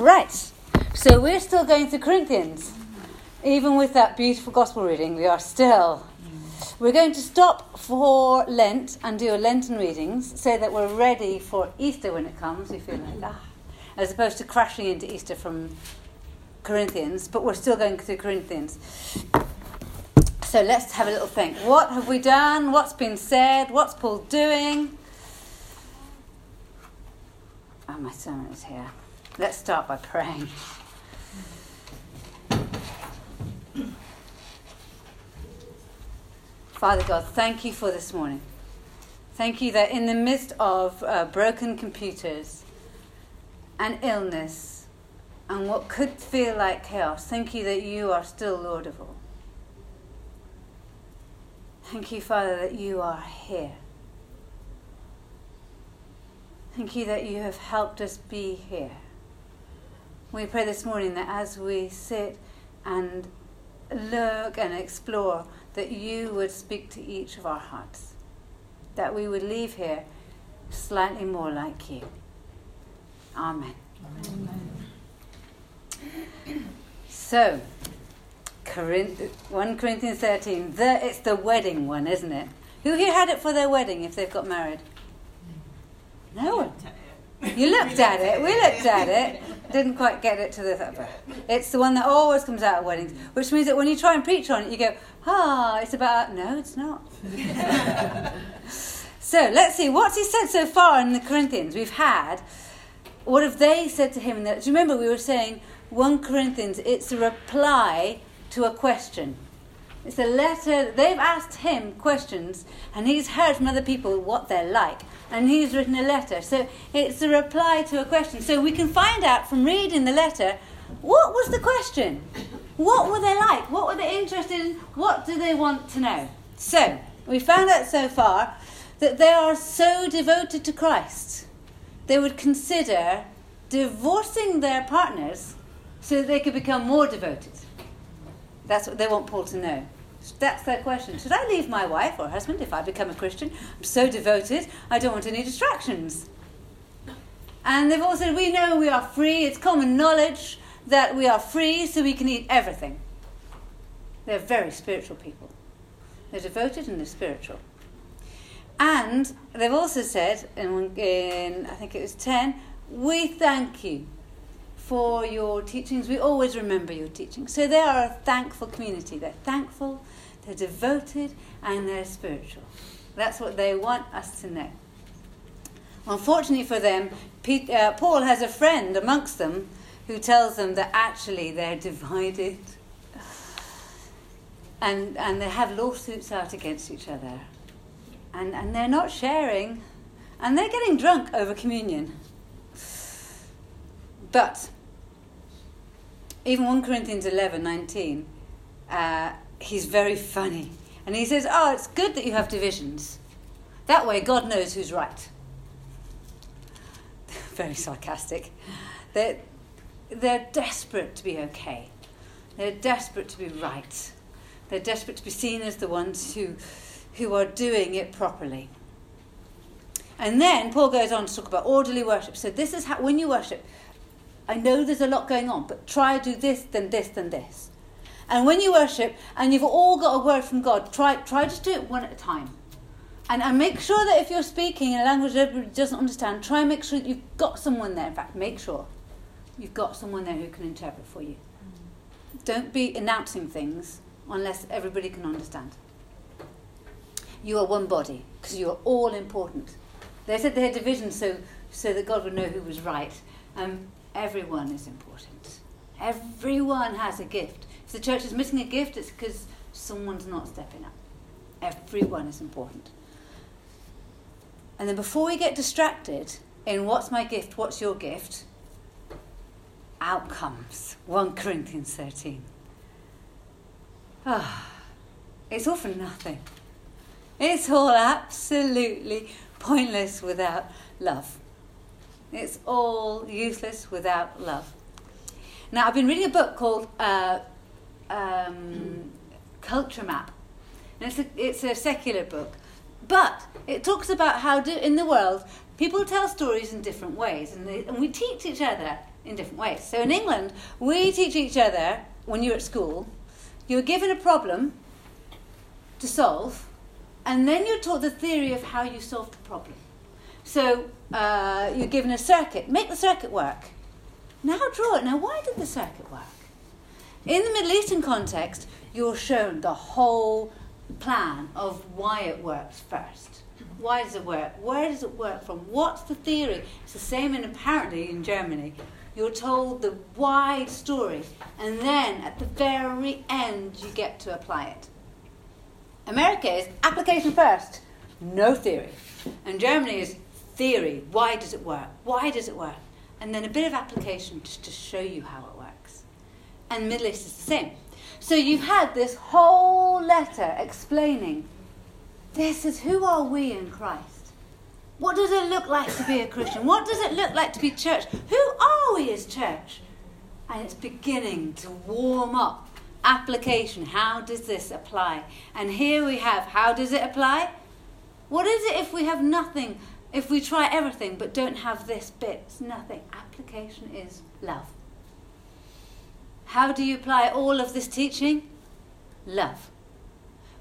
Right. So we're still going to Corinthians. Even with that beautiful gospel reading, we are still. We're going to stop for Lent and do a Lenten readings so that we're ready for Easter when it comes. We feel like, ah, as opposed to crashing into Easter from Corinthians, but we're still going through Corinthians. So let's have a little think. What have we done? What's been said? What's Paul doing? Oh, my sermon is here. Let's start by praying. Father God, thank you for this morning. Thank you that in the midst of uh, broken computers and illness and what could feel like chaos, thank you that you are still Lord of all. Thank you, Father, that you are here. Thank you that you have helped us be here. We pray this morning that as we sit and look and explore, that you would speak to each of our hearts, that we would leave here slightly more like you. Amen. Amen. So, 1 Corinthians 13, the, it's the wedding one, isn't it? Who here had it for their wedding if they've got married? No one. You looked at it. We looked at it. Didn't quite get it to the. It's the one that always comes out of weddings, which means that when you try and preach on it, you go, ah, it's about. No, it's not. so let's see. What's he said so far in the Corinthians? We've had. What have they said to him? Do you remember we were saying 1 Corinthians? It's a reply to a question. It's a letter. They've asked him questions, and he's heard from other people what they're like and he's written a letter. So it's a reply to a question. So we can find out from reading the letter what was the question? What were they like? What were they interested in? What do they want to know? So we found out so far that they are so devoted to Christ, they would consider divorcing their partners so that they could become more devoted. That's what they want Paul to know. That's their question. Should I leave my wife or husband if I become a Christian? I'm so devoted, I don't want any distractions. And they've all said, We know we are free. It's common knowledge that we are free, so we can eat everything. They're very spiritual people. They're devoted and they're spiritual. And they've also said, in, in I think it was 10, we thank you for your teachings. We always remember your teachings. So they are a thankful community. They're thankful, they're devoted, and they're spiritual. That's what they want us to know. Unfortunately for them, uh, Paul has a friend amongst them who tells them that actually they're divided and, and they have lawsuits out against each other. And, and they're not sharing, and they're getting drunk over communion. But even 1 Corinthians 11 19, uh, he's very funny. And he says, Oh, it's good that you have divisions. That way, God knows who's right. very sarcastic. They're, they're desperate to be okay, they're desperate to be right. They're desperate to be seen as the ones who, who are doing it properly. And then Paul goes on to talk about orderly worship. So, this is how, when you worship, I know there's a lot going on, but try do this, then this, then this. And when you worship and you've all got a word from God, try, try to do it one at a time. And, and make sure that if you're speaking in a language everybody doesn't understand, try and make sure you've got someone there. In fact, make sure you've got someone there who can interpret for you. Don't be announcing things unless everybody can understand. You are one body because you are all important. They said they had divisions so, so that God would know who was right. Um, Everyone is important. Everyone has a gift. If the church is missing a gift, it's because someone's not stepping up. Everyone is important. And then before we get distracted in what's my gift, what's your gift, out comes 1 Corinthians 13. Ah, it's all for nothing. It's all absolutely pointless without love. It's all useless without love. Now, I've been reading a book called uh, um, Culture Map. And it's a, it's a secular book. But it talks about how do, in the world people tell stories in different ways. And, they, and we teach each other in different ways. So in England, we teach each other when you're at school, you're given a problem to solve, and then you're taught the theory of how you solve the problem. So uh, you're given a circuit, make the circuit work. Now draw it. Now, why did the circuit work? In the Middle Eastern context, you're shown the whole plan of why it works first. Why does it work? Where does it work from? What's the theory? It's the same in apparently in Germany. You're told the wide story, and then at the very end, you get to apply it. America is application first, no theory. And Germany is theory. Why does it work? Why does it work? And then a bit of application just to show you how it works. And Middle East is the same. So you've had this whole letter explaining this is who are we in Christ? What does it look like to be a Christian? What does it look like to be church? Who are we as church? And it's beginning to warm up. Application. How does this apply? And here we have how does it apply? What is it if we have nothing? If we try everything but don't have this bit? It's nothing. Application is love. How do you apply all of this teaching? Love.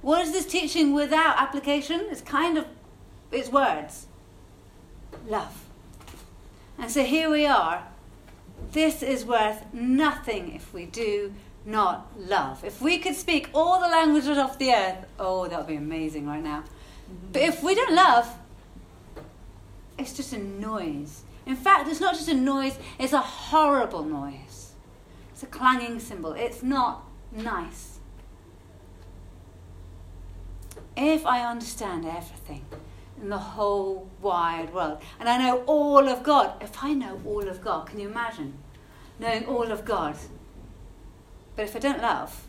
What is this teaching without application? It's kind of, it's words. Love. And so here we are. This is worth nothing if we do not love. If we could speak all the languages of the earth, oh, that would be amazing right now. But if we don't love, it's just a noise. In fact, it's not just a noise, it's a horrible noise. It's a clanging cymbal. It's not nice if I understand everything in the whole wide world, and I know all of God, if I know all of God, can you imagine knowing all of God? But if I don't love,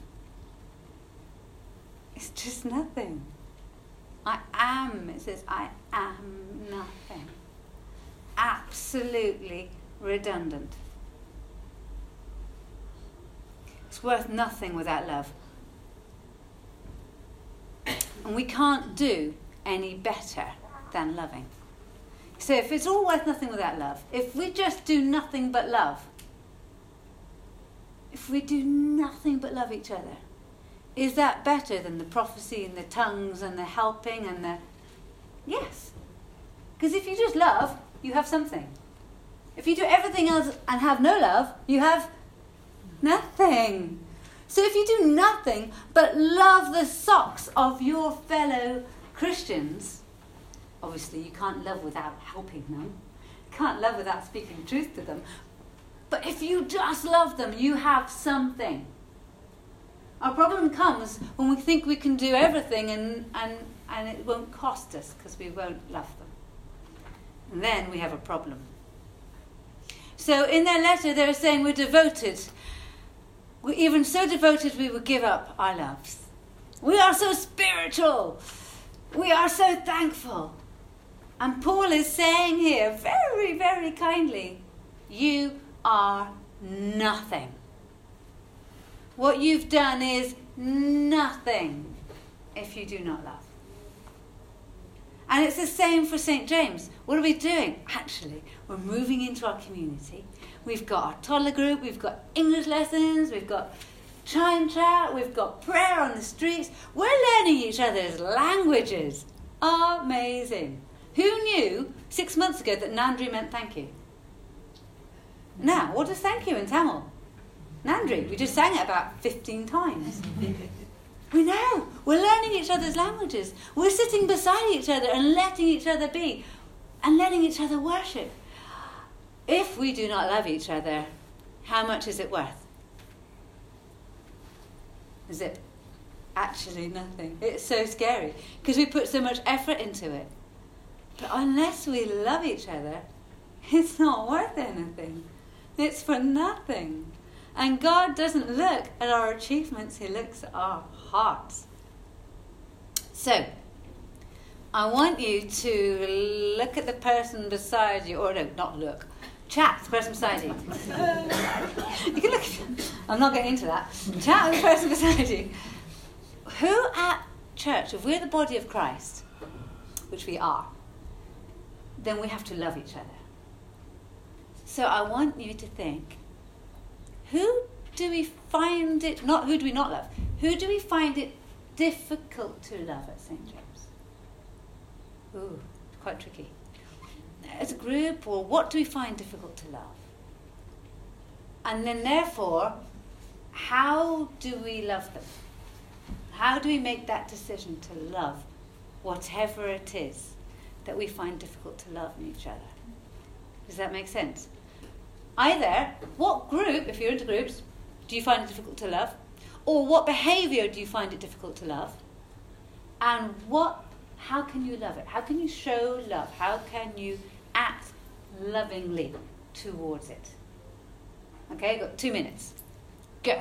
it's just nothing. I am, it says, I am nothing. Absolutely redundant. It's worth nothing without love. And we can't do any better than loving. So if it's all worth nothing without love, if we just do nothing but love, if we do nothing but love each other, is that better than the prophecy and the tongues and the helping and the. Yes. Because if you just love, you have something. If you do everything else and have no love, you have nothing. So if you do nothing but love the socks of your fellow Christians, obviously you can't love without helping them, you can't love without speaking truth to them. But if you just love them, you have something. Our problem comes when we think we can do everything and, and, and it won't cost us because we won't love them. Then we have a problem. So in their letter, they're saying we're devoted we're even so devoted we would give up our loves. We are so spiritual. We are so thankful. And Paul is saying here, very, very kindly, you are nothing. What you've done is nothing if you do not love. And it's the same for St. James. What are we doing? Actually, we're moving into our community We've got our toddler group, we've got English lessons, we've got chime chat, we've got prayer on the streets. We're learning each other's languages. Amazing. Who knew six months ago that Nandri meant thank you? Now, what does thank you in Tamil? Nandri. We just sang it about 15 times. we know. We're learning each other's languages. We're sitting beside each other and letting each other be and letting each other worship. If we do not love each other, how much is it worth? Is it actually nothing? It's so scary because we put so much effort into it. But unless we love each other, it's not worth anything. It's for nothing. And God doesn't look at our achievements, He looks at our hearts. So, I want you to look at the person beside you, or no, not look, Chat the person beside you. you can look. I'm not getting into that. Chat with the person beside you. Who at church, if we're the body of Christ, which we are, then we have to love each other. So I want you to think who do we find it, not who do we not love, who do we find it difficult to love at St. James? Ooh, quite tricky. As a group, or what do we find difficult to love? And then, therefore, how do we love them? How do we make that decision to love whatever it is that we find difficult to love in each other? Does that make sense? Either, what group, if you're into groups, do you find it difficult to love? Or what behavior do you find it difficult to love? And what, how can you love it? How can you show love? How can you act lovingly towards it? Okay, got two minutes. Go.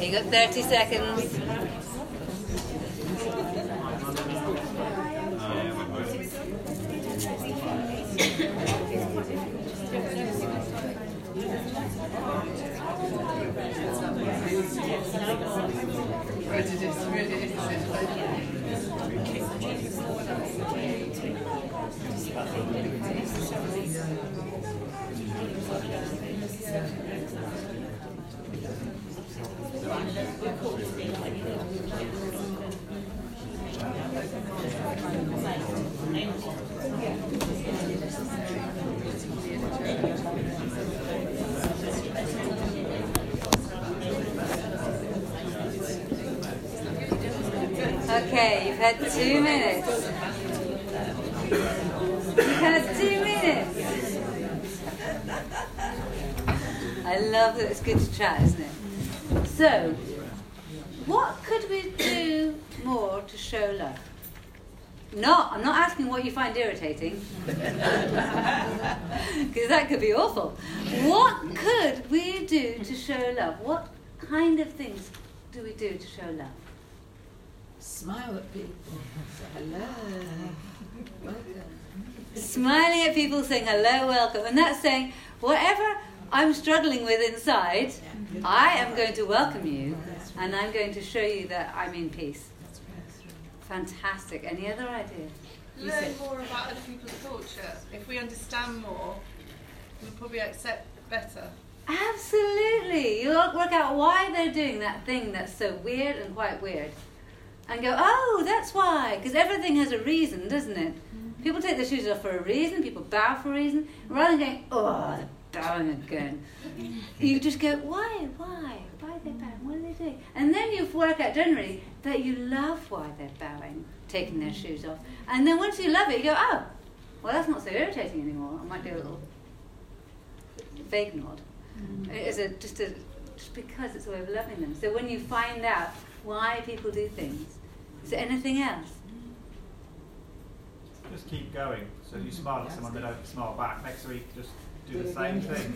You got 30 seconds. Okay, you've had two minutes. You've had two minutes. I love that it's good to chat, isn't it? So, what could we do more to show love? No, I'm not asking what you find irritating, because that could be awful. What could we do to show love? What kind of things do we do to show love? Smile at people. Say hello. Welcome. Smiling at people, saying hello, welcome, and that's saying whatever I'm struggling with inside, I am going to welcome you, and I'm going to show you that I'm in peace. Fantastic. Any other ideas? You learn said- more about other people's culture. If we understand more, we'll probably accept better. Absolutely. You'll work out why they're doing that thing that's so weird and quite weird. And go, oh, that's why. Because everything has a reason, doesn't it? Mm-hmm. People take their shoes off for a reason, people bow for a reason. Rather than going, oh, they're bowing again, you just go, why, why? Why are they bowing? What are they doing? And then you work out generally that you love why they're bowing, taking their mm-hmm. shoes off. And then once you love it, you go, oh, well, that's not so irritating anymore. I might do a little vague nod. Mm-hmm. It is a, just, a, just because it's a way of loving them. So when you find out why people do things, is there anything else? Just keep going. So if you smile at someone, they don't smile back. Next week, just do the same thing.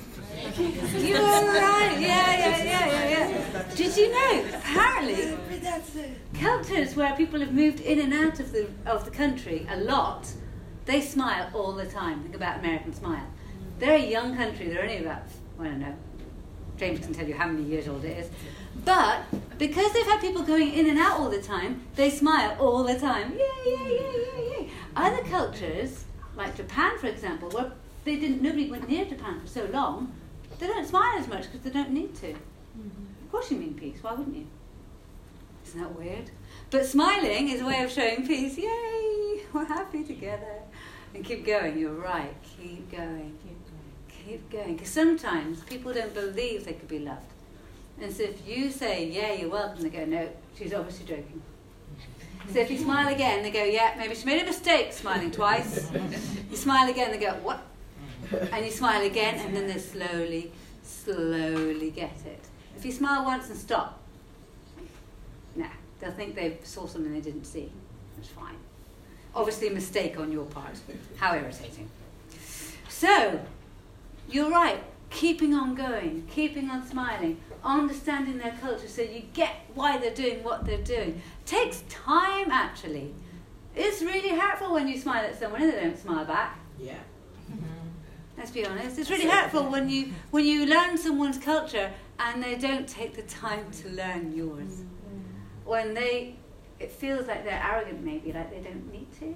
You're right. Yeah, yeah, yeah, yeah, yeah. Did you know? Apparently, cultures where people have moved in and out of the of the country a lot, they smile all the time. Think about American Smile. They're a young country. They're only about I don't know. James can tell you how many years old it is. But because they've had people going in and out all the time, they smile all the time. Yay, yay, yay, yay, yay. Other cultures, like Japan, for example, where they didn't, nobody went near Japan for so long, they don't smile as much because they don't need to. Mm-hmm. Of course, you mean peace. Why wouldn't you? Isn't that weird? But smiling is a way of showing peace. Yay! We're happy together. And keep going. You're right. Keep going. Keep going. Because sometimes people don't believe they could be loved. And so if you say, yeah, you're welcome, they go, no, she's obviously joking. So if you smile again, they go, yeah, maybe she made a mistake smiling twice. You smile again, they go, what? And you smile again, and then they slowly, slowly get it. If you smile once and stop, nah, they'll think they saw something they didn't see. That's fine. Obviously, a mistake on your part. How irritating. So, you're right. Keeping on going, keeping on smiling, understanding their culture so you get why they're doing what they're doing. Takes time, actually. It's really hurtful when you smile at someone and they don't smile back. Yeah. Mm-hmm. Let's be honest. It's really hurtful when you when you learn someone's culture and they don't take the time to learn yours. Mm-hmm. When they, it feels like they're arrogant, maybe like they don't need to.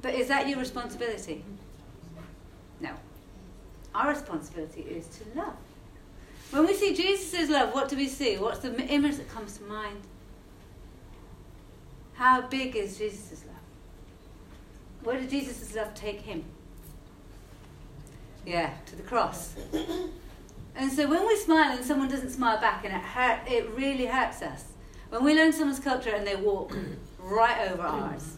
But is that your responsibility? Mm-hmm. No. Our responsibility is to love. When we see Jesus' love, what do we see? What's the image that comes to mind? How big is Jesus' love? Where did Jesus' love take him? Yeah, to the cross. And so when we smile and someone doesn't smile back and it hurt, it really hurts us. When we learn someone's culture and they walk right over ours.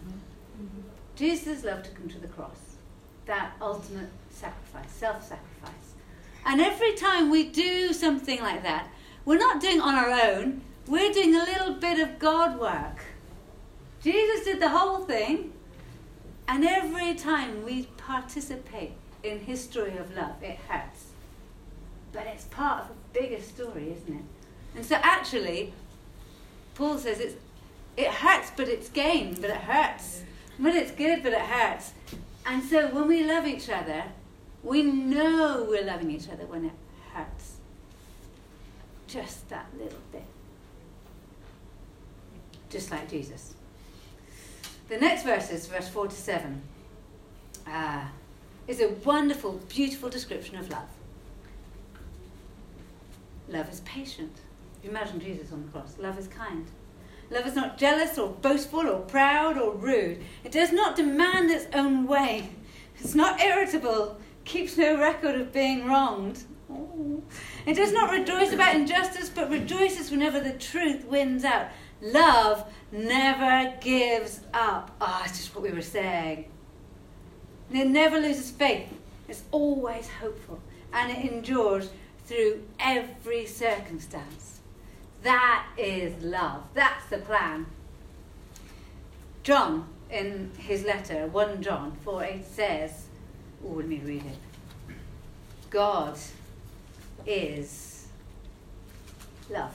Jesus' love took him to the cross. That ultimate sacrifice, self-sacrifice. And every time we do something like that, we're not doing on our own. We're doing a little bit of God work. Jesus did the whole thing. And every time we participate in his story of love, it hurts. But it's part of a bigger story, isn't it? And so actually, Paul says it's it hurts, but it's gain, but it hurts. But it's good, but it hurts. And so when we love each other, we know we're loving each other when it hurts. Just that little bit. Just like Jesus. The next verse is verse 4 to 7. Uh, is a wonderful, beautiful description of love. Love is patient. Imagine Jesus on the cross. Love is kind. Love is not jealous or boastful or proud or rude. It does not demand its own way. It's not irritable. Keeps no record of being wronged. It does not rejoice about injustice, but rejoices whenever the truth wins out. Love never gives up. Ah, it's just what we were saying. It never loses faith. It's always hopeful. And it endures through every circumstance. That is love. That's the plan. John, in his letter, 1 John 4 8 says, oh, let me read it. God is love.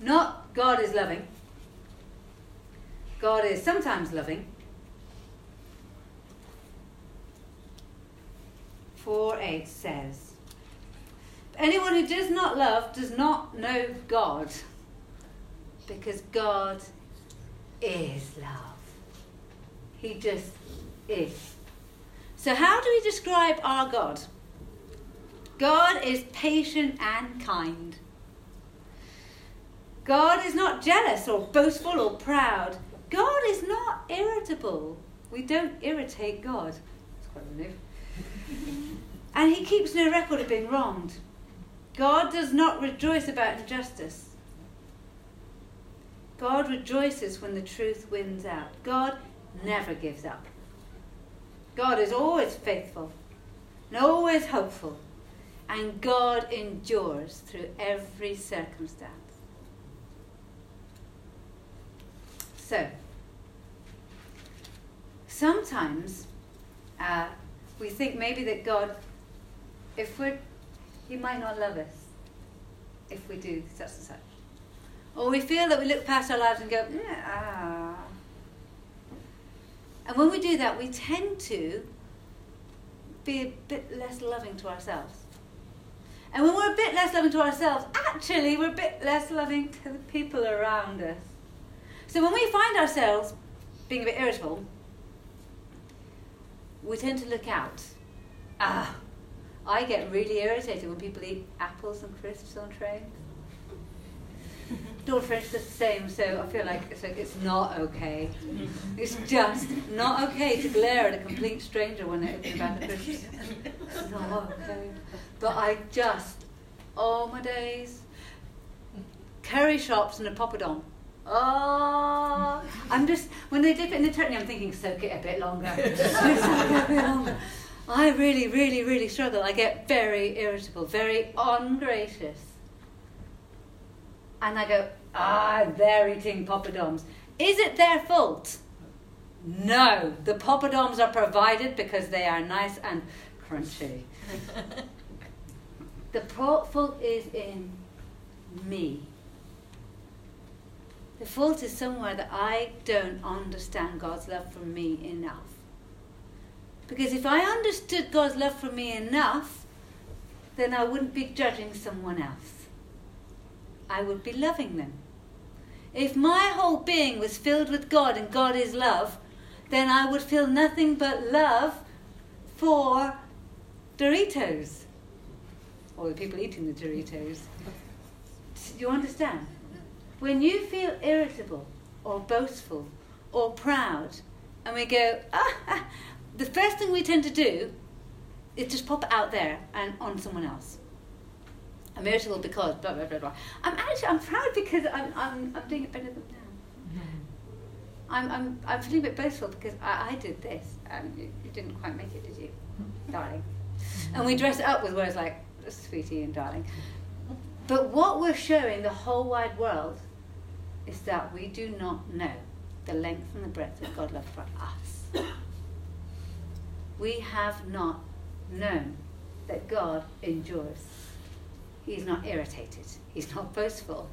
Not God is loving. God is sometimes loving. 4 8 says, Anyone who does not love does not know God, because God is love. He just is. So, how do we describe our God? God is patient and kind. God is not jealous or boastful or proud. God is not irritable. We don't irritate God. That's quite new. and he keeps no record of being wronged. God does not rejoice about injustice. God rejoices when the truth wins out. God never gives up. God is always faithful and always hopeful. And God endures through every circumstance. So, sometimes uh, we think maybe that God, if we're, He might not love us if we do such and such. Or we feel that we look past our lives and go, ah. And when we do that, we tend to be a bit less loving to ourselves. And when we're a bit less loving to ourselves, actually, we're a bit less loving to the people around us. So when we find ourselves being a bit irritable, we tend to look out. Ah, I get really irritated when people eat apples and crisps on trains. Daughter French does the same, so I feel like it's, like it's not okay. Mm-hmm. It's just not okay to glare at a complete stranger when they're opening a bag of crisps. It's not okay. But I just, all my days, curry shops and a poppadom. Oh, I'm just when they dip it in the chutney, I'm thinking soak it a bit longer. soak it a bit longer. I really, really, really struggle. I get very irritable, very ungracious, and I go, ah, they're eating poppadoms. Is it their fault? No, the poppadoms are provided because they are nice and crunchy. the fault is in me. The fault is somewhere that I don't understand God's love for me enough. Because if I understood God's love for me enough, then I wouldn't be judging someone else. I would be loving them. If my whole being was filled with God and God is love, then I would feel nothing but love for Doritos. Or the people eating the Doritos. Do you understand? When you feel irritable or boastful or proud, and we go, ah, ah, the first thing we tend to do is just pop out there and on someone else. I'm irritable because blah blah blah blah. I'm actually I'm proud because I'm I'm, I'm doing it better than now. Hmm. I'm, I'm, I'm feeling a bit boastful because I, I did this and you, you didn't quite make it, did you, hmm. darling? Hmm. And we dress it up with words like sweetie and darling. But what we're showing the whole wide world is that we do not know the length and the breadth of God's love for us. We have not known that God endures. He's not irritated. He's not boastful.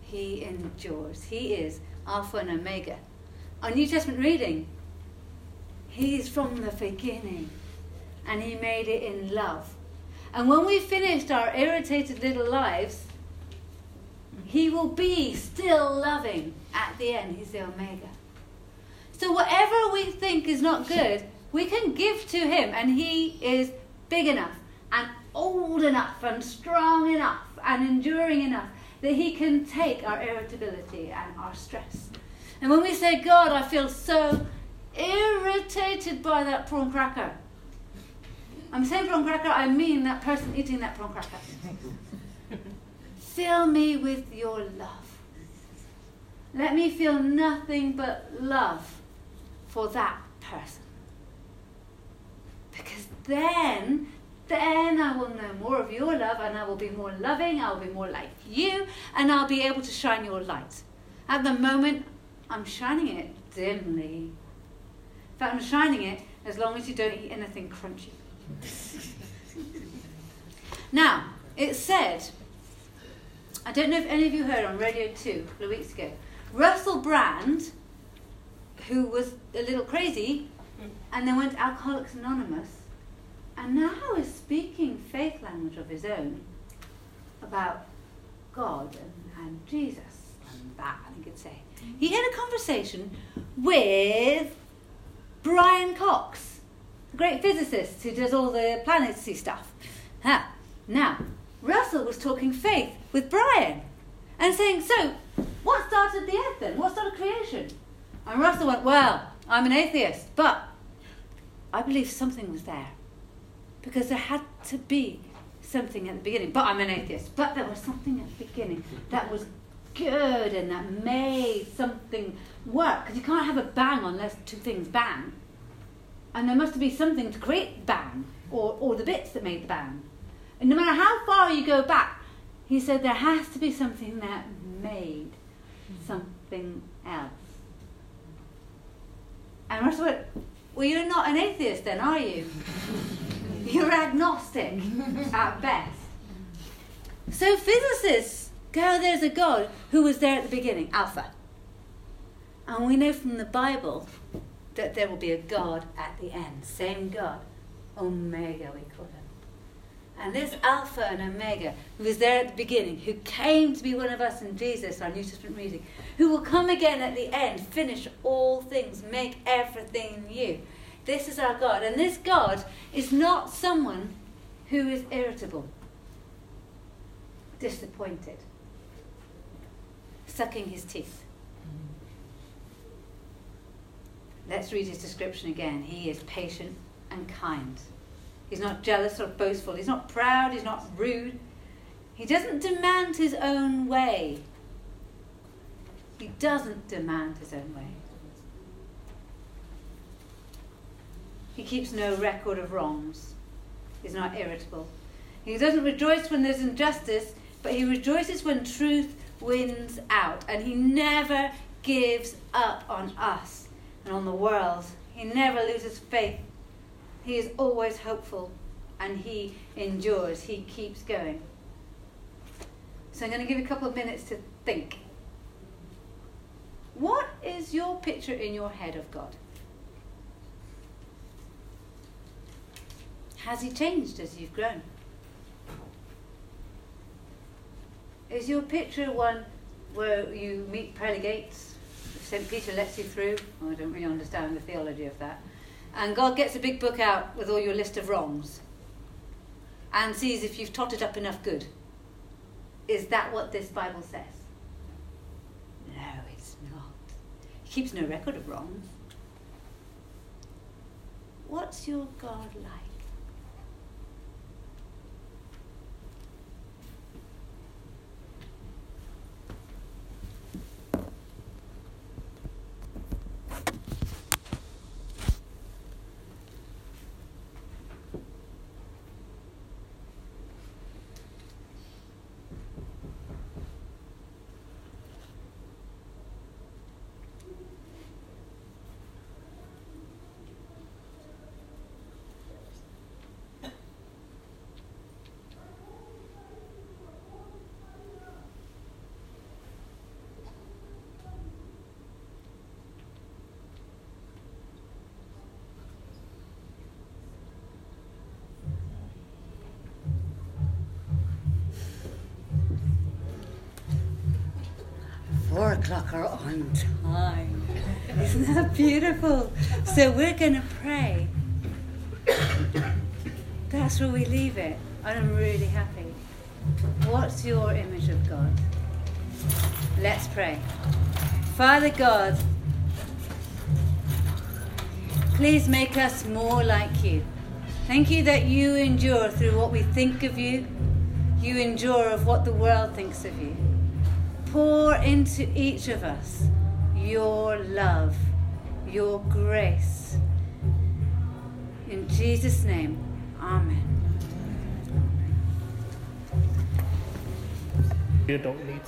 He endures. He is Alpha and Omega. Our New Testament reading, He's from the beginning and He made it in love. And when we've finished our irritated little lives, he will be still loving at the end. He's the Omega. So, whatever we think is not good, we can give to Him, and He is big enough and old enough and strong enough and enduring enough that He can take our irritability and our stress. And when we say, God, I feel so irritated by that prawn cracker, I'm saying prawn cracker, I mean that person eating that prawn cracker. Fill me with your love. Let me feel nothing but love for that person. Because then, then I will know more of your love and I will be more loving, I will be more like you, and I'll be able to shine your light. At the moment, I'm shining it dimly. Fact, I'm shining it as long as you don't eat anything crunchy. now, it said I don't know if any of you heard on Radio 2 a weeks ago. Russell Brand, who was a little crazy and then went Alcoholics Anonymous, and now is speaking faith language of his own about God and, and Jesus and that, I think it'd say. He had a conversation with Brian Cox, the great physicist who does all the planetsy stuff. Now, Russell was talking faith with Brian. And saying, so, what started the earth then? What started creation? And Russell went, well, I'm an atheist, but I believe something was there. Because there had to be something at the beginning. But I'm an atheist. But there was something at the beginning that was good and that made something work. Because you can't have a bang unless two things bang. And there must be something to create the bang, or, or the bits that made the bang. And no matter how far you go back, he said there has to be something that made something else. And Russell went, Well, you're not an atheist then, are you? you're agnostic at best. So physicists go, There's a God who was there at the beginning, Alpha. And we know from the Bible that there will be a God at the end. Same God. Omega, we call him. And this Alpha and Omega, who was there at the beginning, who came to be one of us in Jesus, our New Testament reading, who will come again at the end, finish all things, make everything new. This is our God. And this God is not someone who is irritable, disappointed, sucking his teeth. Let's read his description again. He is patient and kind. He's not jealous or boastful. He's not proud. He's not rude. He doesn't demand his own way. He doesn't demand his own way. He keeps no record of wrongs. He's not irritable. He doesn't rejoice when there's injustice, but he rejoices when truth wins out. And he never gives up on us and on the world. He never loses faith. He is always hopeful and he endures. He keeps going. So I'm going to give you a couple of minutes to think. What is your picture in your head of God? Has he changed as you've grown? Is your picture one where you meet pearly gates? St. Peter lets you through? Oh, I don't really understand the theology of that. And God gets a big book out with all your list of wrongs and sees if you've totted up enough good. Is that what this Bible says? No, it's not. He keeps no record of wrongs. What's your God like? four o'clock are on time. Isn't that beautiful? So we're going to pray. That's where we leave it. I'm really happy. What's your image of God? Let's pray. Father God, please make us more like you. Thank you that you endure through what we think of you. You endure of what the world thinks of you pour into each of us your love, your grace. In Jesus' name, Amen. You don't need